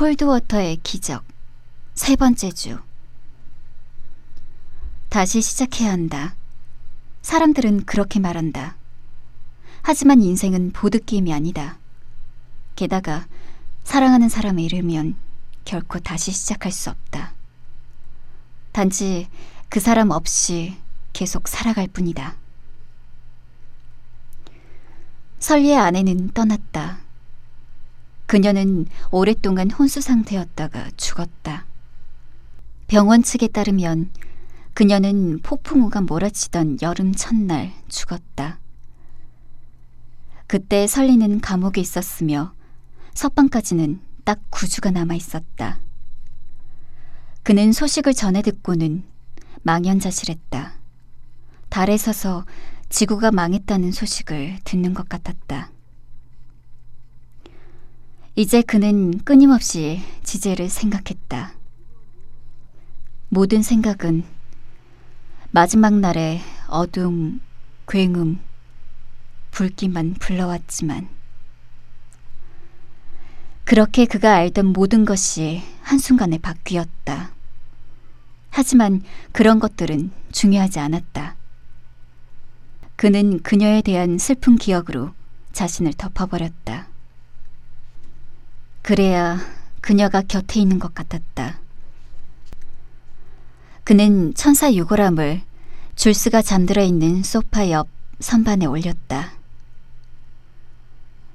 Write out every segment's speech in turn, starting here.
콜드워터의 기적. 세 번째 주. 다시 시작해야 한다. 사람들은 그렇게 말한다. 하지만 인생은 보드게임이 아니다. 게다가 사랑하는 사람을 잃으면 결코 다시 시작할 수 없다. 단지 그 사람 없이 계속 살아갈 뿐이다. 설리의 아내는 떠났다. 그녀는 오랫동안 혼수 상태였다가 죽었다. 병원 측에 따르면 그녀는 폭풍우가 몰아치던 여름 첫날 죽었다. 그때 설리는 감옥에 있었으며 석방까지는 딱 9주가 남아 있었다. 그는 소식을 전해 듣고는 망연자실했다. 달에 서서 지구가 망했다는 소식을 듣는 것 같았다. 이제 그는 끊임없이 지제를 생각했다. 모든 생각은 마지막 날의 어둠, 굉음, 불길만 불러왔지만 그렇게 그가 알던 모든 것이 한순간에 바뀌었다. 하지만 그런 것들은 중요하지 않았다. 그는 그녀에 대한 슬픈 기억으로 자신을 덮어버렸다. 그래야 그녀가 곁에 있는 것 같았다. 그는 천사 유골함을 줄스가 잠들어 있는 소파 옆 선반에 올렸다.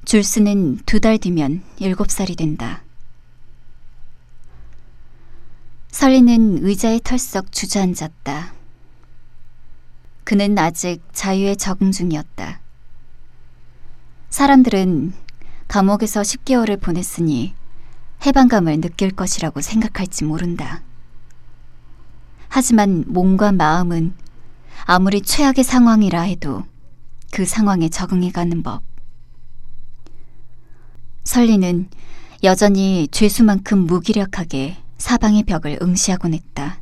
줄스는 두 달 뒤면 일곱 살이 된다. 설리는 의자에 털썩 주저앉았다. 그는 아직 자유에 적응 중이었다. 사람들은 감옥에서 10개월을 보냈으니 해방감을 느낄 것이라고 생각할지 모른다. 하지만 몸과 마음은 아무리 최악의 상황이라 해도 그 상황에 적응해가는 법. 설리는 여전히 죄수만큼 무기력하게 사방의 벽을 응시하곤 했다.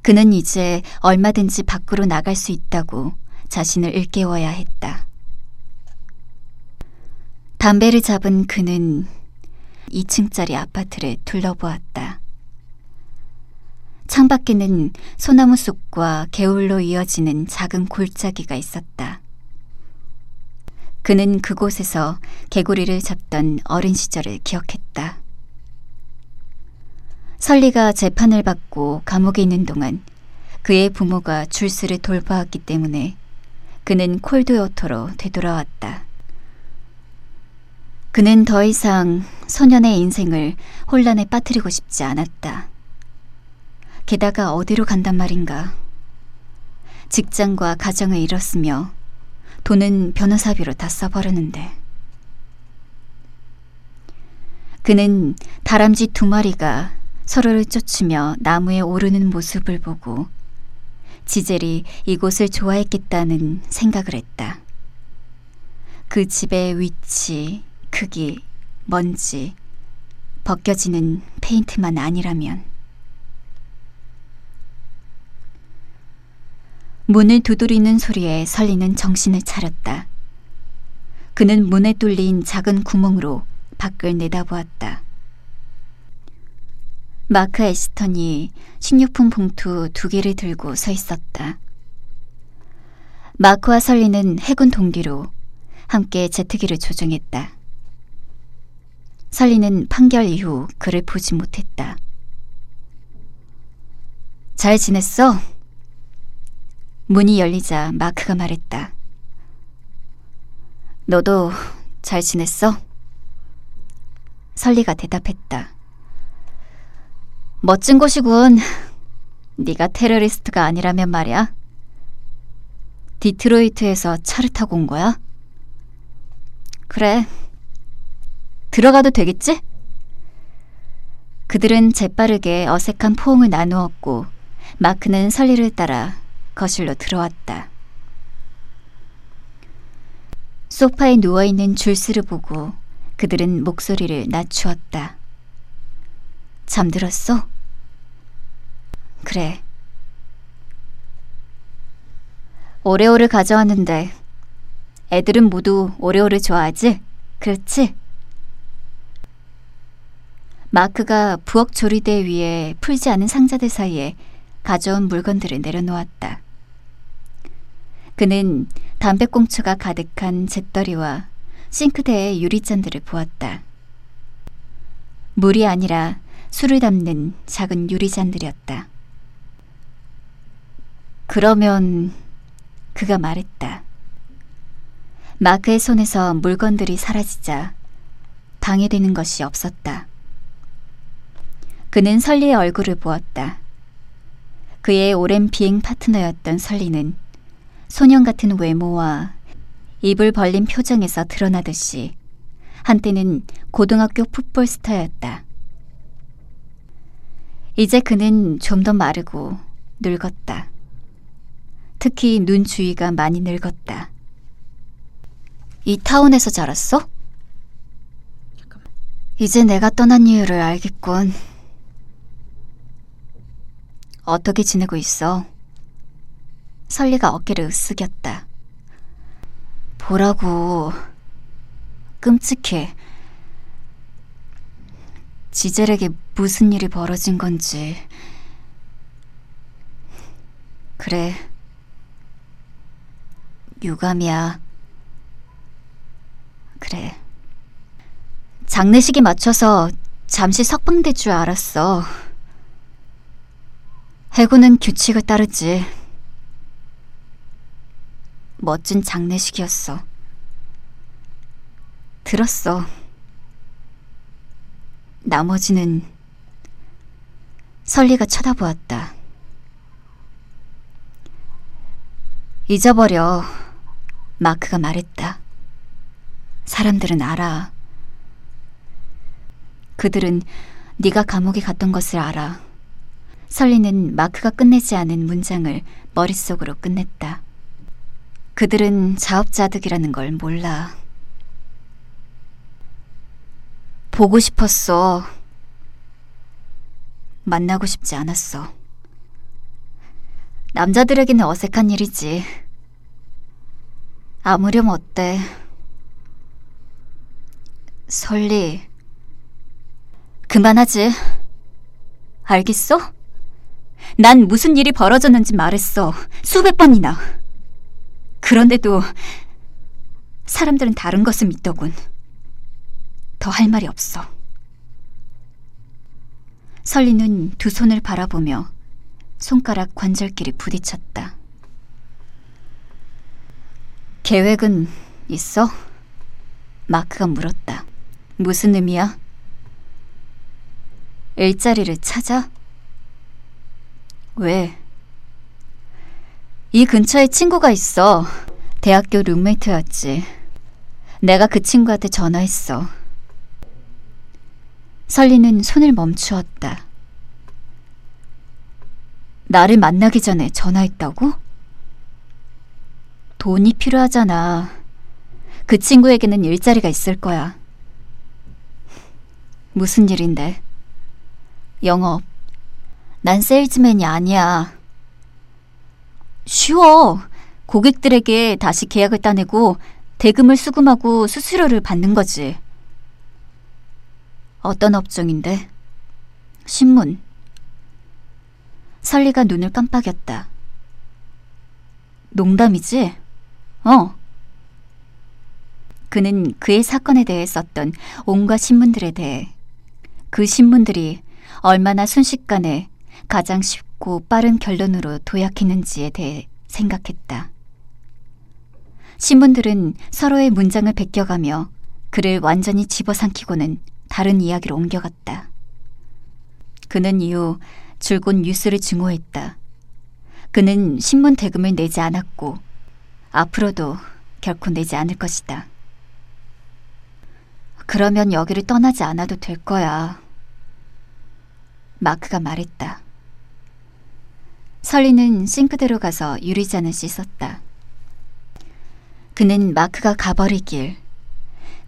그는 이제 얼마든지 밖으로 나갈 수 있다고 자신을 일깨워야 했다. 담배를 잡은 그는 2층짜리 아파트를 둘러보았다. 창밖에는 소나무 숲과 개울로 이어지는 작은 골짜기가 있었다. 그는 그곳에서 개구리를 잡던 어린 시절을 기억했다. 설리가 재판을 받고 감옥에 있는 동안 그의 부모가 줄스를 돌보았기 때문에 그는 콜드워터로 되돌아왔다. 그는 더 이상 소년의 인생을 혼란에 빠뜨리고 싶지 않았다. 게다가 어디로 간단 말인가. 직장과 가정을 잃었으며 돈은 변호사비로 다 써버렸는데. 그는 다람쥐 두 마리가 서로를 쫓으며 나무에 오르는 모습을 보고 지젤이 이곳을 좋아했겠다는 생각을 했다. 그 집의 위치, 크기, 먼지, 벗겨지는 페인트만 아니라면. 문을 두드리는 소리에 설리는 정신을 차렸다. 그는 문에 뚫린 작은 구멍으로 밖을 내다보았다. 마크 에스턴이 식료품 봉투 두 개를 들고 서 있었다. 마크와 설리는 해군 동기로 함께 제트기를 조종했다. 설리는 판결 이후 그를 보지 못했다. 잘 지냈어? 문이 열리자 마크가 말했다. 너도 잘 지냈어? 설리가 대답했다. 멋진 곳이군. 네가 테러리스트가 아니라면 말이야. 디트로이트에서 차를 타고 온 거야? 그래. 들어가도 되겠지? 그들은 재빠르게 어색한 포옹을 나누었고 마크는 설리를 따라 거실로 들어왔다. 소파에 누워있는 줄스를 보고 그들은 목소리를 낮추었다. 잠들었어? 그래. 오레오를 가져왔는데 애들은 모두 오레오를 좋아하지? 그렇지? 마크가 부엌 조리대 위에 풀지 않은 상자들 사이에 가져온 물건들을 내려놓았다. 그는 담배꽁초가 가득한 잿더리와 싱크대의 유리잔들을 보았다. 물이 아니라 술을 담는 작은 유리잔들이었다. 그러면 그가 말했다. 마크의 손에서 물건들이 사라지자 방해되는 것이 없었다. 그는 설리의 얼굴을 보았다. 그의 오랜 비행 파트너였던 설리는 소년 같은 외모와 입을 벌린 표정에서 드러나듯이 한때는 고등학교 풋볼 스타였다. 이제 그는 좀 더 마르고 늙었다. 특히 눈 주위가 많이 늙었다. 이 타운에서 자랐어? 이제 내가 떠난 이유를 알겠군. 어떻게 지내고 있어? 설리가 어깨를 으쓱였다. 보라고. 끔찍해. 지젤에게 무슨 일이 벌어진 건지. 그래. 유감이야. 그래. 장례식에 맞춰서 잠시 석방될 줄 알았어. 해군은 규칙을 따르지. 멋진 장례식이었어. 들었어. 나머지는 설리가 쳐다보았다. 잊어버려. 마크가 말했다. 사람들은 알아. 그들은 네가 감옥에 갔던 것을 알아. 설리는 마크가 끝내지 않은 문장을 머릿속으로 끝냈다. 그들은 자업자득이라는 걸 몰라. 보고 싶었어. 만나고 싶지 않았어. 남자들에게는 어색한 일이지. 아무렴 어때? 설리. 그만하지. 알겠어? 난 무슨 일이 벌어졌는지 말했어. 수백 번이나. 그런데도 사람들은 다른 것을 믿더군. 더 할 말이 없어. 설리는 두 손을 바라보며 손가락 관절끼리 부딪혔다. 계획은 있어? 마크가 물었다. 무슨 의미야? 일자리를 찾아? 왜? 이 근처에 친구가 있어. 대학교 룸메이트였지. 내가 그 친구한테 전화했어. 설리는 손을 멈추었다. 나를 만나기 전에 전화했다고? 돈이 필요하잖아. 그 친구에게는 일자리가 있을 거야. 무슨 일인데? 영업. 난 세일즈맨이 아니야. 쉬워. 고객들에게 다시 계약을 따내고 대금을 수금하고 수수료를 받는 거지. 어떤 업종인데? 신문. 설리가 눈을 깜빡였다. 농담이지? 어. 그는 그의 사건에 대해 썼던 온갖 신문들에 대해 그 신문들이 얼마나 순식간에 가장 쉽고 빠른 결론으로 도약했는지에 대해 생각했다. 신문들은 서로의 문장을 베껴가며 그를 완전히 집어삼키고는 다른 이야기로 옮겨갔다. 그는 이후 줄곧 뉴스를 증오했다. 그는 신문 대금을 내지 않았고 앞으로도 결코 내지 않을 것이다. 그러면 여기를 떠나지 않아도 될 거야. 마크가 말했다. 설리는 싱크대로 가서 유리잔을 씻었다. 그는 마크가 가버리길,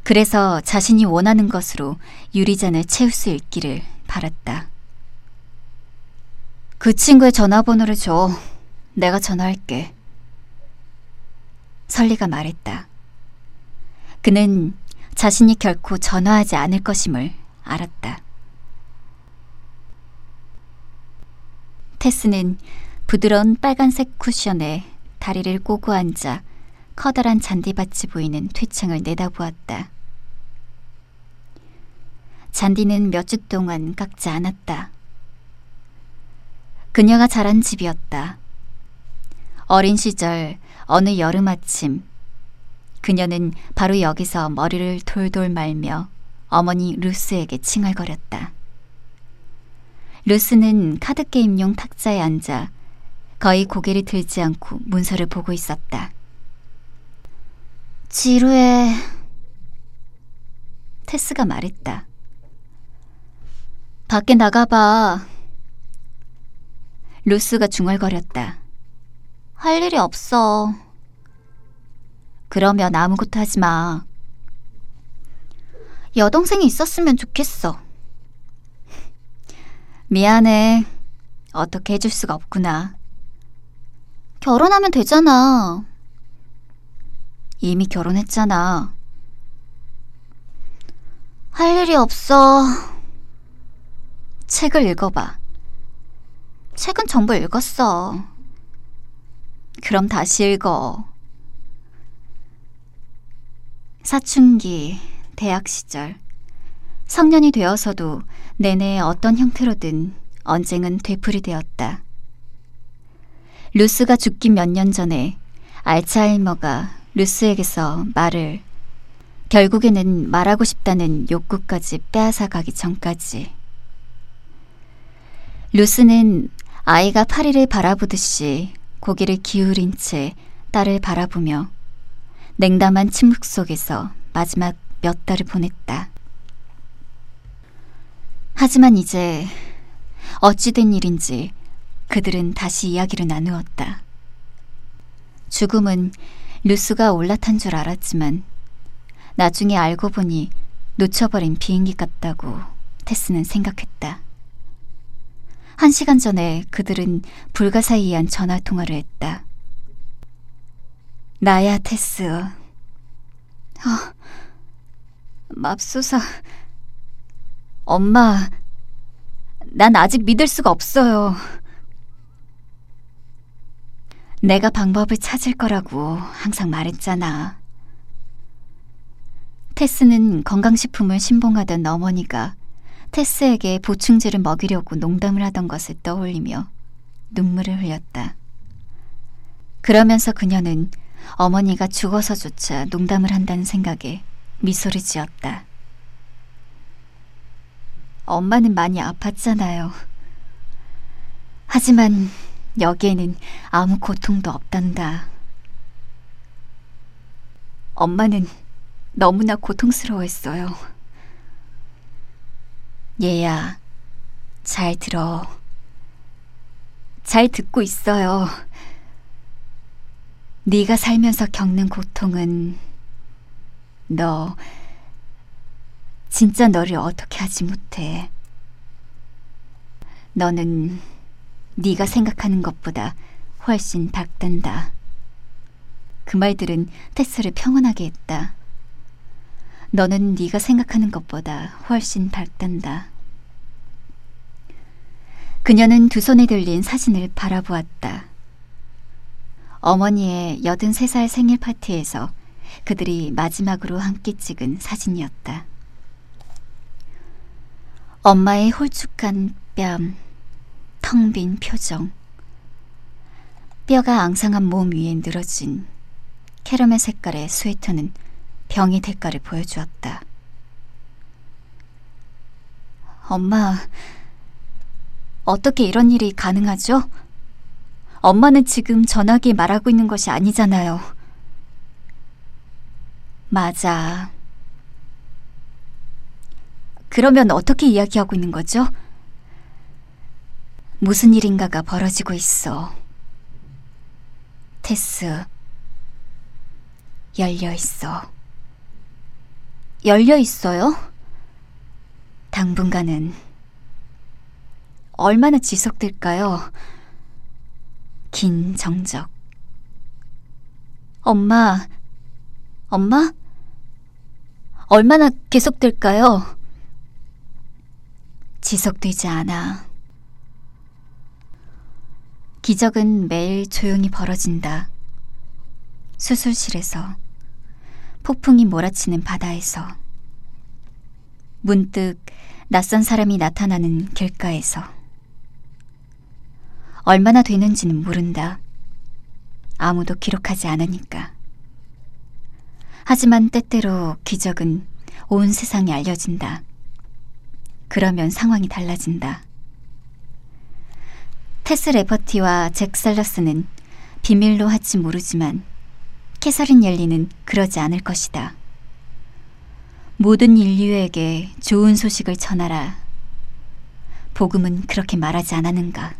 그래서 자신이 원하는 것으로 유리잔을 채울 수 있기를 바랐다. 그 친구의 전화번호를 줘. 내가 전화할게. 설리가 말했다. 그는 자신이 결코 전화하지 않을 것임을 알았다. 테스는 부드러운 빨간색 쿠션에 다리를 꼬고 앉아 커다란 잔디밭이 보이는 퇴창을 내다보았다. 잔디는 몇 주 동안 깎지 않았다. 그녀가 자란 집이었다. 어린 시절 어느 여름 아침 그녀는 바로 여기서 머리를 돌돌 말며 어머니 루스에게 칭얼거렸다. 루스는 카드게임용 탁자에 앉아 거의 고개를 들지 않고 문서를 보고 있었다. 지루해. 테스가 말했다. 밖에 나가봐. 루스가 중얼거렸다. 할 일이 없어. 그러면 아무것도 하지 마. 여동생이 있었으면 좋겠어. 미안해. 어떻게 해줄 수가 없구나. 결혼하면 되잖아. 이미 결혼했잖아. 할 일이 없어. 책을 읽어봐. 책은 전부 읽었어. 그럼 다시 읽어. 사춘기, 대학 시절. 성년이 되어서도 내내 어떤 형태로든 언쟁은 되풀이 되었다. 루스가 죽기 몇 년 전에 알츠하이머가 루스에게서 말을 결국에는 말하고 싶다는 욕구까지 빼앗아 가기 전까지. 루스는 아이가 파리를 바라보듯이 고개를 기울인 채 딸을 바라보며 냉담한 침묵 속에서 마지막 몇 달을 보냈다. 하지만 이제 어찌된 일인지 그들은 다시 이야기를 나누었다. 죽음은 루스가 올라탄 줄 알았지만 나중에 알고 보니 놓쳐버린 비행기 같다고 테스는 생각했다. 한 시간 전에 그들은 불가사의한 전화 통화를 했다. 나야, 테스. 아, 맙소사. 엄마, 난 아직 믿을 수가 없어요. 내가 방법을 찾을 거라고 항상 말했잖아. 테스는 건강식품을 신봉하던 어머니가 테스에게 보충제를 먹이려고 농담을 하던 것을 떠올리며 눈물을 흘렸다. 그러면서 그녀는 어머니가 죽어서조차 농담을 한다는 생각에 미소를 지었다. 엄마는 많이 아팠잖아요. 하지만 여기에는 아무 고통도 없단다. 엄마는 너무나 고통스러워했어요. 얘야, 잘 들어. 잘 듣고 있어요. 네가 살면서 겪는 고통은 너 진짜 너를 어떻게 하지 못해. 너는 네가 생각하는 것보다 훨씬 밝단다. 그 말들은 테스를 평온하게 했다. 너는 네가 생각하는 것보다 훨씬 밝단다. 그녀는 두 손에 들린 사진을 바라보았다. 어머니의 83살 생일 파티에서 그들이 마지막으로 함께 찍은 사진이었다. 엄마의 홀쭉한 뺨, 텅 빈 표정, 뼈가 앙상한 몸 위에 늘어진 캐러멜 색깔의 스웨터는 병의 대가를 보여주었다. 엄마, 어떻게 이런 일이 가능하죠? 엄마는 지금 전화기에 말하고 있는 것이 아니잖아요. 맞아. 그러면 어떻게 이야기하고 있는 거죠? 무슨 일인가가 벌어지고 있어. 테스, 열려 있어. 열려 있어요? 당분간은 얼마나 지속될까요? 긴 정적. 엄마, 엄마? 얼마나 계속될까요? 지속되지 않아. 기적은 매일 조용히 벌어진다. 수술실에서, 폭풍이 몰아치는 바다에서, 문득 낯선 사람이 나타나는 길가에서. 얼마나 되는지는 모른다. 아무도 기록하지 않으니까. 하지만 때때로 기적은 온 세상에 알려진다. 그러면 상황이 달라진다. 테스 레퍼티와 잭 살러스는 비밀로 할지 모르지만 캐서린 옐리는 그러지 않을 것이다. 모든 인류에게 좋은 소식을 전하라. 복음은 그렇게 말하지 않았는가.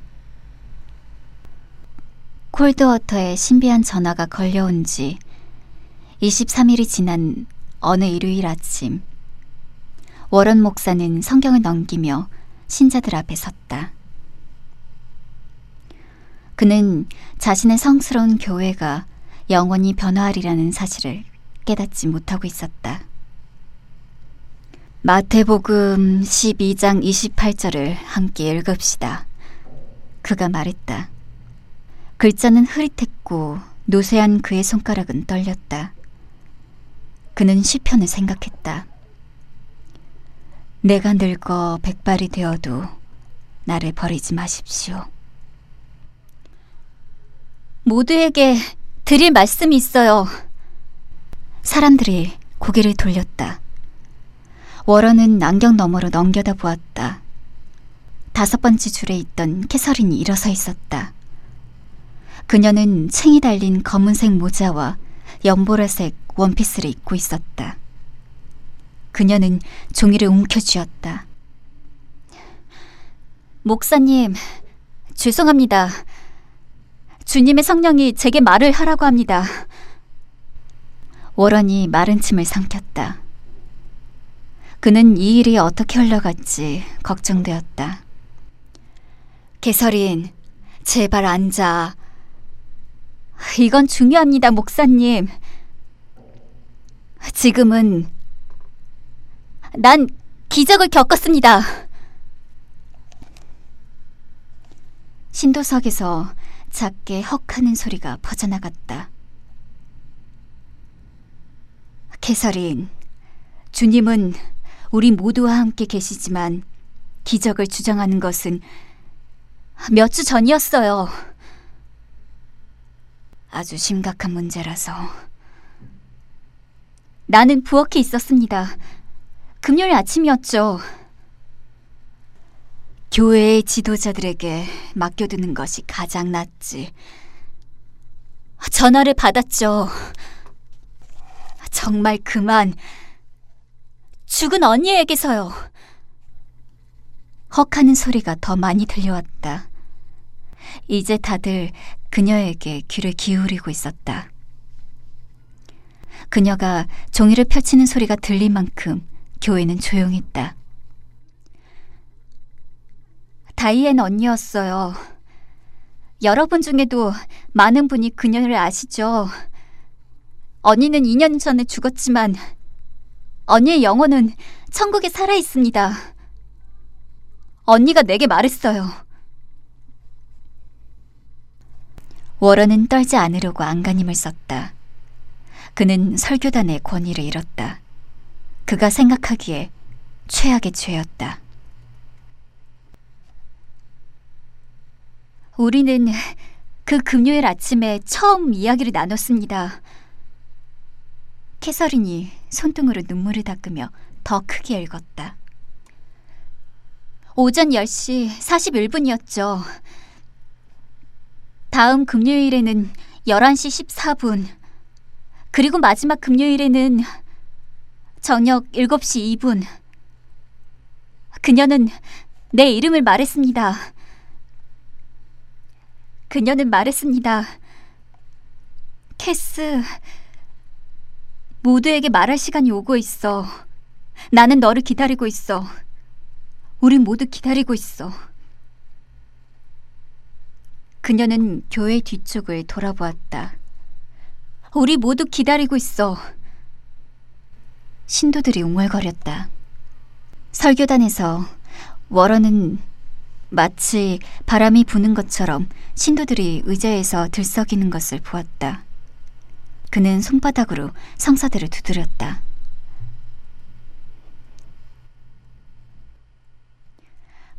콜드워터에 신비한 전화가 걸려온 지 23일이 지난 어느 일요일 아침, 워런 목사는 성경을 넘기며 신자들 앞에 섰다. 그는 자신의 성스러운 교회가 영원히 변화하리라는 사실을 깨닫지 못하고 있었다. 마태복음 12장 28절을 함께 읽읍시다. 그가 말했다. 글자는 흐릿했고 노쇠한 그의 손가락은 떨렸다. 그는 시편을 생각했다. 내가 늙어 백발이 되어도 나를 버리지 마십시오. 모두에게 드릴 말씀이 있어요. 사람들이 고개를 돌렸다. 워런은 안경 너머로 넘겨다 보았다. 다섯 번째 줄에 있던 캐서린이 일어서 있었다. 그녀는 챙이 달린 검은색 모자와 연보라색 원피스를 입고 있었다. 그녀는 종이를 움켜쥐었다. 목사님, 죄송합니다. 주님의 성령이 제게 말을 하라고 합니다. 워런이 마른 침을 삼켰다. 그는 이 일이 어떻게 흘러갈지 걱정되었다. 개설인, 제발 앉아. 이건 중요합니다, 목사님. 지금은 난 기적을 겪었습니다. 신도석에서 작게 헉 하는 소리가 퍼져나갔다. 개설인, 주님은 우리 모두와 함께 계시지만 기적을 주장하는 것은 몇 주 전이었어요. 아주 심각한 문제라서. 나는 부엌에 있었습니다. 금요일 아침이었죠. 교회의 지도자들에게 맡겨두는 것이 가장 낫지. 전화를 받았죠. 정말 그만. 죽은 언니에게서요. 헉하는 소리가 더 많이 들려왔다. 이제 다들 그녀에게 귀를 기울이고 있었다. 그녀가 종이를 펼치는 소리가 들릴 만큼 교회는 조용했다. 다이앤 언니였어요. 여러분 중에도 많은 분이 그녀를 아시죠? 언니는 2년 전에 죽었지만 언니의 영혼은 천국에 살아 있습니다. 언니가 내게 말했어요. 워런은 떨지 않으려고 안간힘을 썼다. 그는 설교단의 권위를 잃었다. 그가 생각하기에 최악의 죄였다. 우리는 그 금요일 아침에 처음 이야기를 나눴습니다. 캐서린이 손등으로 눈물을 닦으며 더 크게 읽었다. 오전 10시 41분이었죠. 다음 금요일에는 11시 14분, 그리고 마지막 금요일에는 저녁 7시 2분. 그녀는 내 이름을 말했습니다. 그녀는 말했습니다. 캐스, 모두에게 말할 시간이 오고 있어. 나는 너를 기다리고 있어. 우리 모두 기다리고 있어. 그녀는 교회 뒤쪽을 돌아보았다. 우리 모두 기다리고 있어. 신도들이 웅얼거렸다. 설교단에서 워런은 마치 바람이 부는 것처럼 신도들이 의자에서 들썩이는 것을 보았다. 그는 손바닥으로 성사들을 두드렸다.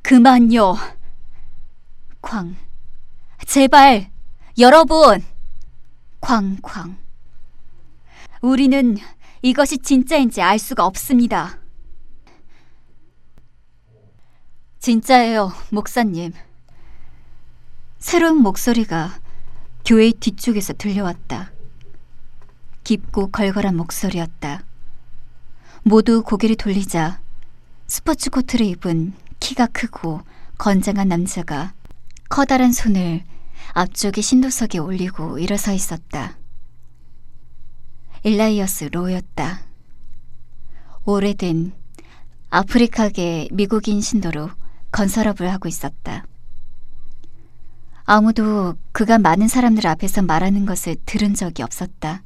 그만요. 쾅. 제발, 여러분! 쾅 쾅. 우리는 이것이 진짜인지 알 수가 없습니다. 진짜예요, 목사님. 새로운 목소리가 교회 뒤쪽에서 들려왔다. 깊고 걸걸한 목소리였다. 모두 고개를 돌리자 스포츠 코트를 입은 키가 크고 건장한 남자가 커다란 손을 앞쪽의 신도석에 올리고 일어서 있었다. 일라이어스 로였다. 오래된 아프리카계 미국인 신도로 건설업을 하고 있었다. 아무도 그가 많은 사람들 앞에서 말하는 것을 들은 적이 없었다.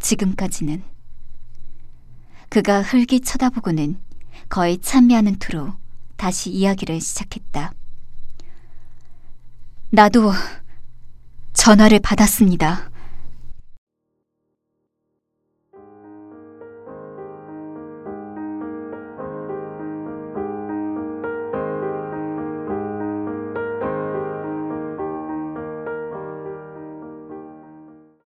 지금까지는. 그가 흘기 쳐다보고는 거의 찬미하는 투로 다시 이야기를 시작했다. 나도 전화를 받았습니다.